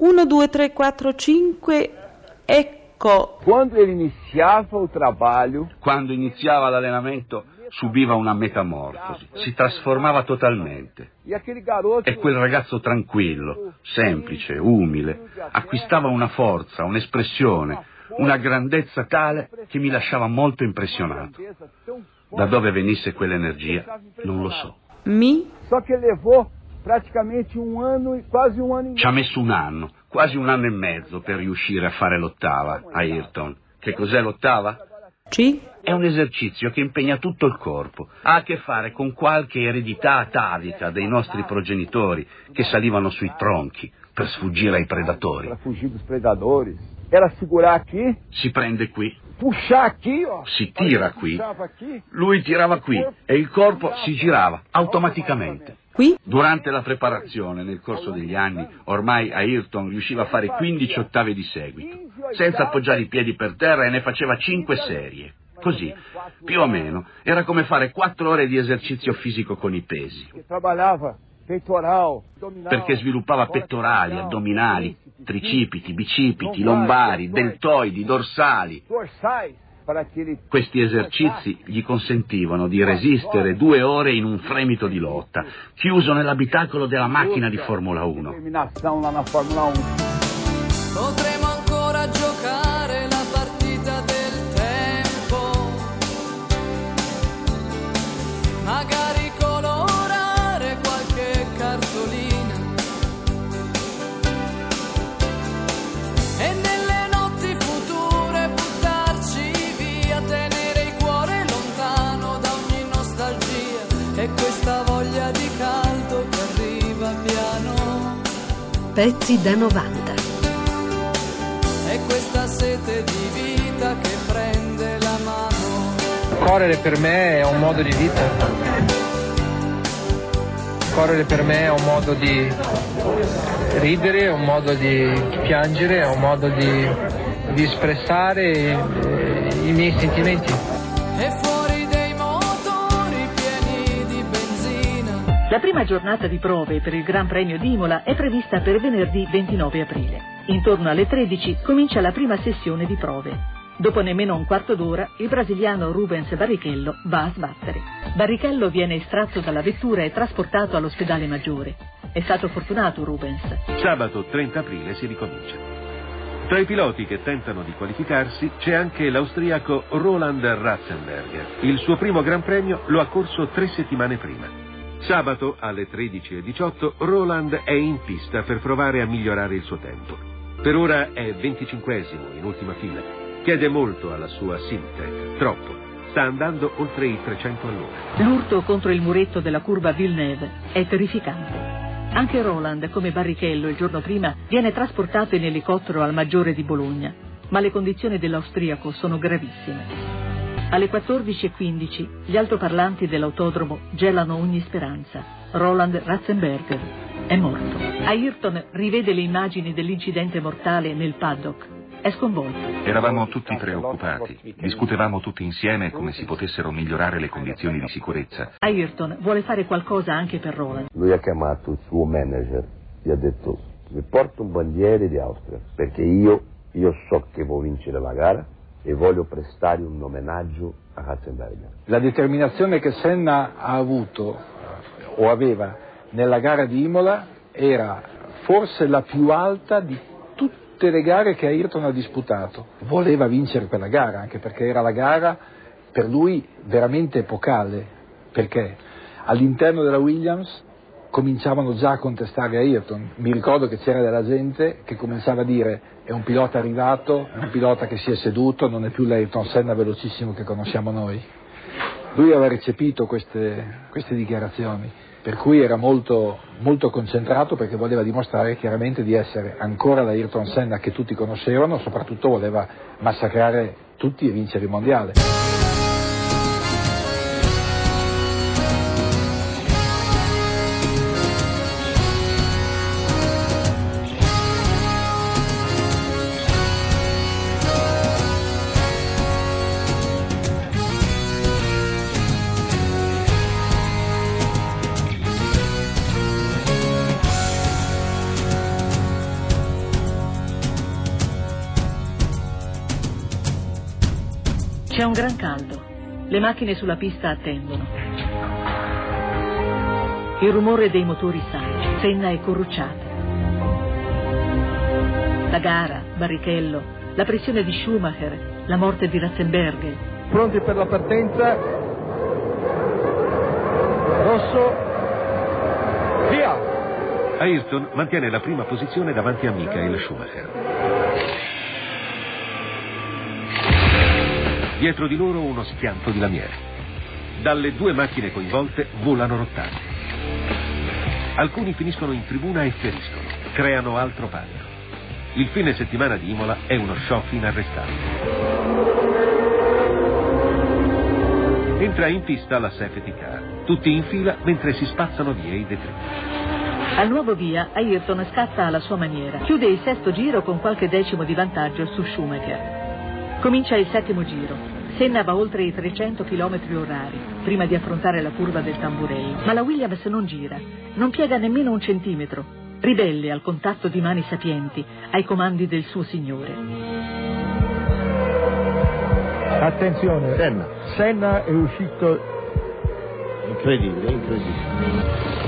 1, 2, 3, 4, 5, ecco. Quando iniziava o trabalho, Quando iniziava l'allenamento subiva una metamorfosi, si trasformava totalmente. e quel ragazzo tranquillo, semplice, umile, acquistava una forza, un'espressione, una grandezza tale che mi lasciava molto impressionato. Da dove venisse quell'energia non lo so. Mi, Só que levou praticamente um ano e quase um ano e Ci ha messo un anno, quasi un anno e mezzo per riuscire a fare l'ottava a Ayrton. Che cos'è l'ottava? ci, È un esercizio che impegna tutto il corpo. Ha a che fare con qualche eredità atavica dei nostri progenitori che salivano sui tronchi per sfuggire ai predatori. para fugir dos predadores. Era segurar aqui, Si prende qui, puxar aqui, ó. si tira qui, lui tirava qui e il corpo si girava automaticamente. Qui, Durante la preparazione, nel corso degli anni, ormai Ayrton riusciva a fare 15 ottave di seguito, senza appoggiare i piedi per terra e ne faceva 5 serie. Così, più o meno, era come fare 4 ore di esercizio fisico con i pesi, perché sviluppava pettorali, addominali, tricipiti, bicipiti, lombari, deltoidi, dorsali. Questi esercizi gli consentivano di resistere due ore in un fremito di lotta, chiuso nell'abitacolo della macchina di Formula 1. Pezzi da 90. E questa sete di vita che prende la mano. Correre per me è un modo di vita. Correre per me è un modo di ridere, è un modo di piangere, è un modo di, di espressare eh, i miei sentimenti. La prima giornata di prove per il Gran Premio di Imola è prevista per venerdì 29 aprile. Intorno alle 13 comincia la prima sessione di prove. Dopo nemmeno un quarto d'ora, il brasiliano Rubens Barrichello va a sbattere. Barrichello viene estratto dalla vettura e trasportato all'ospedale maggiore. È stato fortunato Rubens. Sabato 30 aprile si ricomincia. Tra i piloti che tentano di qualificarsi c'è anche l'austriaco Roland Ratzenberger. Il suo primo Gran Premio lo ha corso tre settimane prima. Sabato alle 13.18 Roland è in pista per provare a migliorare il suo tempo. Per ora è 25esimo in ultima fila. Chiede molto alla sua Simtech, troppo. Sta andando oltre i 300 all'ora. L'urto contro il muretto della curva Villeneuve è terrificante. Anche Roland, come Barrichello il giorno prima, viene trasportato in elicottero al Maggiore di Bologna, ma le condizioni dell'austriaco sono gravissime. Alle 14.15 gli altoparlanti dell'autodromo gelano ogni speranza. Roland Ratzenberger è morto. Ayrton rivede le immagini dell'incidente mortale nel paddock. È sconvolto. Eravamo tutti preoccupati, discutevamo tutti insieme come si potessero migliorare le condizioni di sicurezza. Ayrton vuole fare qualcosa anche per Roland. Lui ha chiamato il suo manager e ha detto mi porta un bandiere di Austria perché io, io so che vuoi vincere la gara e voglio prestare un omaggio a Ratzenberger. La determinazione che Senna ha avuto o aveva nella gara di Imola era forse la più alta di tutte le gare che Ayrton ha disputato. Voleva vincere quella gara, anche perché era la gara per lui veramente epocale, perché all'interno della Williams cominciavano già a contestare Ayrton. Mi ricordo che c'era della gente che cominciava a dire è un pilota arrivato, è un pilota che si è seduto, non è più l'Ayrton Senna velocissimo che conosciamo noi. Lui aveva recepito queste, queste dichiarazioni, per cui era molto, molto concentrato perché voleva dimostrare chiaramente di essere ancora l'Ayrton Senna che tutti conoscevano, soprattutto voleva massacrare tutti e vincere il mondiale. Gran caldo. Le macchine sulla pista attendono. Il rumore dei motori sale. Senna è corrucciata. La gara, Barrichello, la pressione di Schumacher, la morte di Ratzenberger. Pronti per la partenza. Rosso. Via! Ayrton mantiene la prima posizione davanti a Michael Schumacher. Dietro di loro uno schianto di lamiere. Dalle due macchine coinvolte volano rottami. Alcuni finiscono in tribuna e feriscono, creano altro panico. Il fine settimana di Imola è uno shock inarrestabile. Entra in pista la safety car, tutti in fila mentre si spazzano via i detriti. Al nuovo via, Ayrton scatta alla sua maniera. Chiude il sesto giro con qualche decimo di vantaggio su Schumacher. Comincia il settimo giro. Senna va oltre i 300 km orari prima di affrontare la curva del Tamburello. Ma la Williams non gira, non piega nemmeno un centimetro. Ribelle al contatto di mani sapienti, ai comandi del suo signore. Attenzione. Senna. Senna è uscito. Incredibile, incredibile.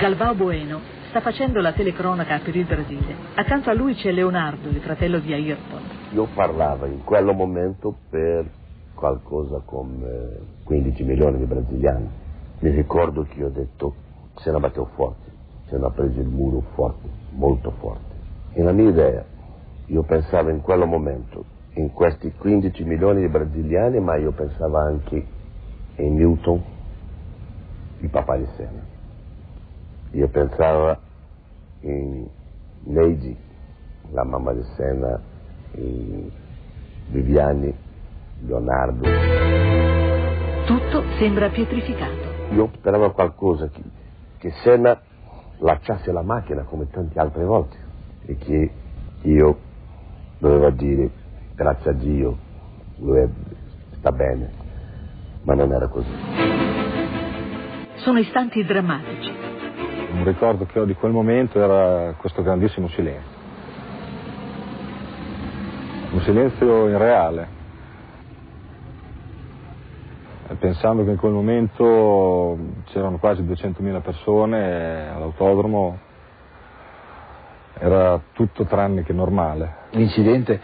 Galvao Bueno sta facendo la telecronaca per il Brasile. Accanto a lui c'è Leonardo, il fratello di Ayrton. Io parlavo in quel momento per qualcosa come 15 milioni di brasiliani. Mi ricordo che io ho detto, se ne battevo forte, se ne ha preso il muro forte, molto forte. E la mia idea, io pensavo in quel momento, in questi 15 milioni di brasiliani, ma io pensavo anche in Newton, il papà di Senna. Io pensavo in Neidi, la mamma di Senna, Viviani, Leonardo. Tutto sembra pietrificato. Io speravo qualcosa che, che Senna lasciasse la macchina come tante altre volte e che io dovevo dire grazie a Dio, lui sta bene, ma non era così. Sono istanti drammatici. Ricordo che ho di quel momento era questo grandissimo silenzio. Un silenzio irreale. Pensando che in quel momento c'erano quasi 200.000 persone all'autodromo, era tutto tranne che normale. L'incidente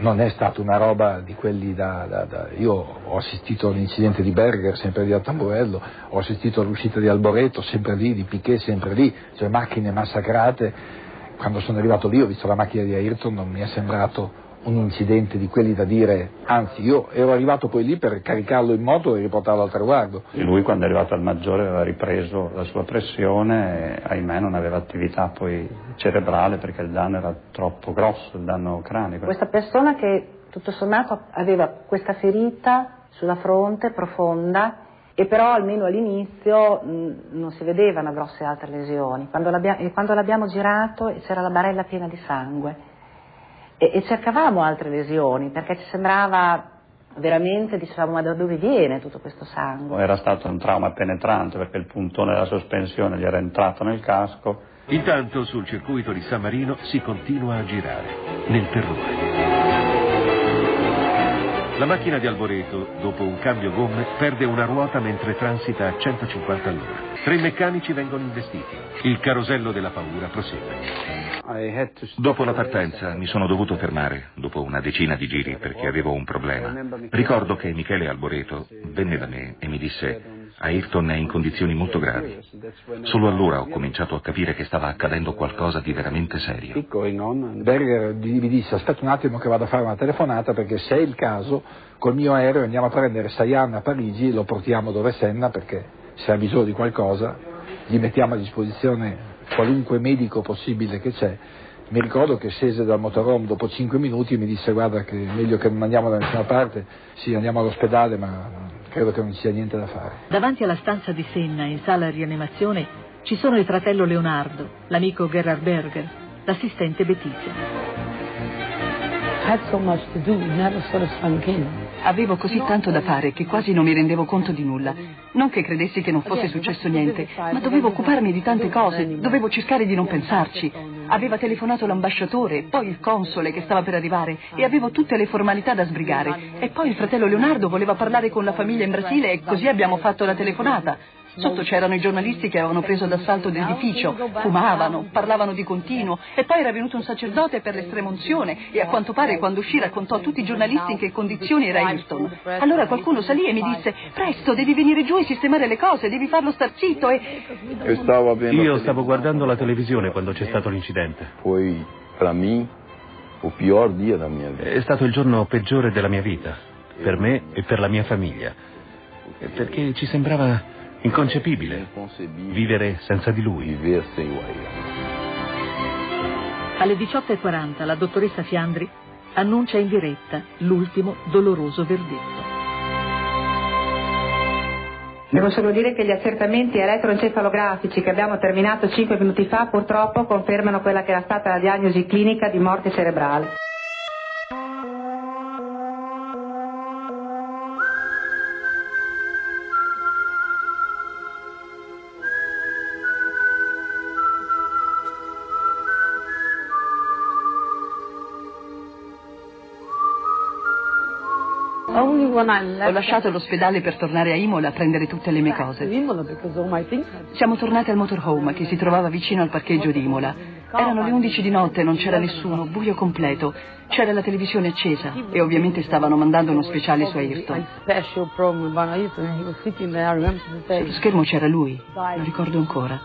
non è stata una roba di quelli da, da, da, Io ho assistito all'incidente di Berger, sempre lì a Tamburello, ho assistito all'uscita di Alboreto, sempre lì, di Piquet, sempre lì, cioè macchine massacrate. Quando sono arrivato lì ho visto la macchina di Ayrton, non mi è sembrato un incidente di quelli da dire, anzi io ero arrivato poi lì per caricarlo in moto e riportarlo al traguardo. E lui quando è arrivato al maggiore aveva ripreso la sua pressione e ahimè non aveva attività poi cerebrale perché il danno era troppo grosso, il danno cranico. Questa persona che tutto sommato aveva questa ferita sulla fronte profonda e però almeno all'inizio mh, non si vedevano grosse altre lesioni. Quando, l'abbia, quando l'abbiamo girato c'era la barella piena di sangue e, e cercavamo altre lesioni perché ci sembrava veramente, dicevamo, ma da dove viene tutto questo sangue? Era stato un trauma penetrante perché il puntone della sospensione gli era entrato nel casco. Intanto sul circuito di San Marino si continua a girare, nel terrore. La macchina di Alboreto, dopo un cambio gomme, perde una ruota mentre transita a 150 all'ora. Tre meccanici vengono investiti. Il carosello della paura prosegue. Dopo la partenza mi sono dovuto fermare, dopo una decina di giri, perché avevo un problema. Ricordo che Michele Alboreto venne da me e mi disse Ayrton è in condizioni molto gravi. Solo allora ho cominciato a capire che stava accadendo qualcosa di veramente serio. Berger mi disse aspetta un attimo che vado a fare una telefonata perché se è il caso col mio aereo andiamo a prendere Sayan a Parigi lo portiamo dove Senna perché se ha bisogno di qualcosa gli mettiamo a disposizione qualunque medico possibile che c'è. Mi ricordo che scese dal motorhome dopo 5 minuti e mi disse guarda che è meglio che non andiamo da nessuna parte, sì andiamo all'ospedale ma credo che non ci sia niente da fare. Davanti alla stanza di Senna in sala rianimazione ci sono il fratello Leonardo, l'amico Gerhard Berger, l'assistente Betizia. Avevo così tanto da fare che quasi non mi rendevo conto di nulla. Non che credessi che non fosse successo niente, ma dovevo occuparmi di tante cose, dovevo cercare di non pensarci. Aveva telefonato l'ambasciatore, poi il console che stava per arrivare e avevo tutte le formalità da sbrigare. E poi il fratello Leonardo voleva parlare con la famiglia in Brasile e così abbiamo fatto la telefonata. Sotto c'erano i giornalisti che avevano preso d'assalto l'edificio, fumavano, parlavano di continuo e poi era venuto un sacerdote per l'estremunzione e a quanto pare quando uscì raccontò a tutti i giornalisti in che condizioni era Hilton. Allora qualcuno salì e mi disse presto devi venire giù e sistemare le cose, devi farlo star zitto e... Io stavo guardando la televisione quando c'è stato l'incidente. Foi per me il pior dia della mia vita. È stato il giorno peggiore della mia vita, per me e per la mia famiglia, perché ci sembrava inconcepibile vivere senza di lui. Alle 18.40 la dottoressa Fiandri annuncia in diretta l'ultimo doloroso verdetto. Devo solo dire che gli accertamenti elettroencefalografici che abbiamo terminato 5 minuti fa purtroppo confermano quella che era stata la diagnosi clinica di morte cerebrale. Ho lasciato l'ospedale per tornare a Imola a prendere tutte le mie cose. Siamo tornati al motorhome che si trovava vicino al parcheggio di Imola. Erano le 11 di notte, non c'era nessuno, buio completo. C'era la televisione accesa e ovviamente stavano mandando uno speciale su Ayrton. Sullo schermo c'era lui, lo ricordo ancora.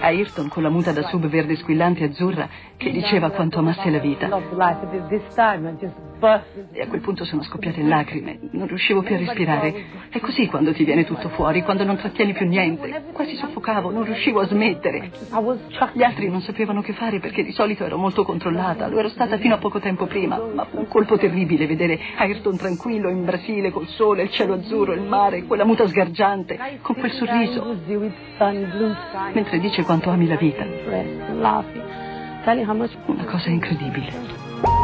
Ayrton con la muta da sub verde squillante e azzurra che diceva quanto amasse la vita. E a quel punto sono scoppiate in lacrime, non riuscivo più a respirare. È così quando ti viene tutto fuori, quando non trattieni più niente. Quasi soffocavo, non riuscivo a smettere. Gli altri non sapevano che fare perché di solito ero molto controllata, lo ero stata fino a poco tempo prima, ma fu un colpo terribile vedere Ayrton tranquillo in Brasile col sole, il cielo azzurro, il mare, quella muta sgargiante, con quel sorriso, mentre dice quanto ami la vita. Una cosa incredibile.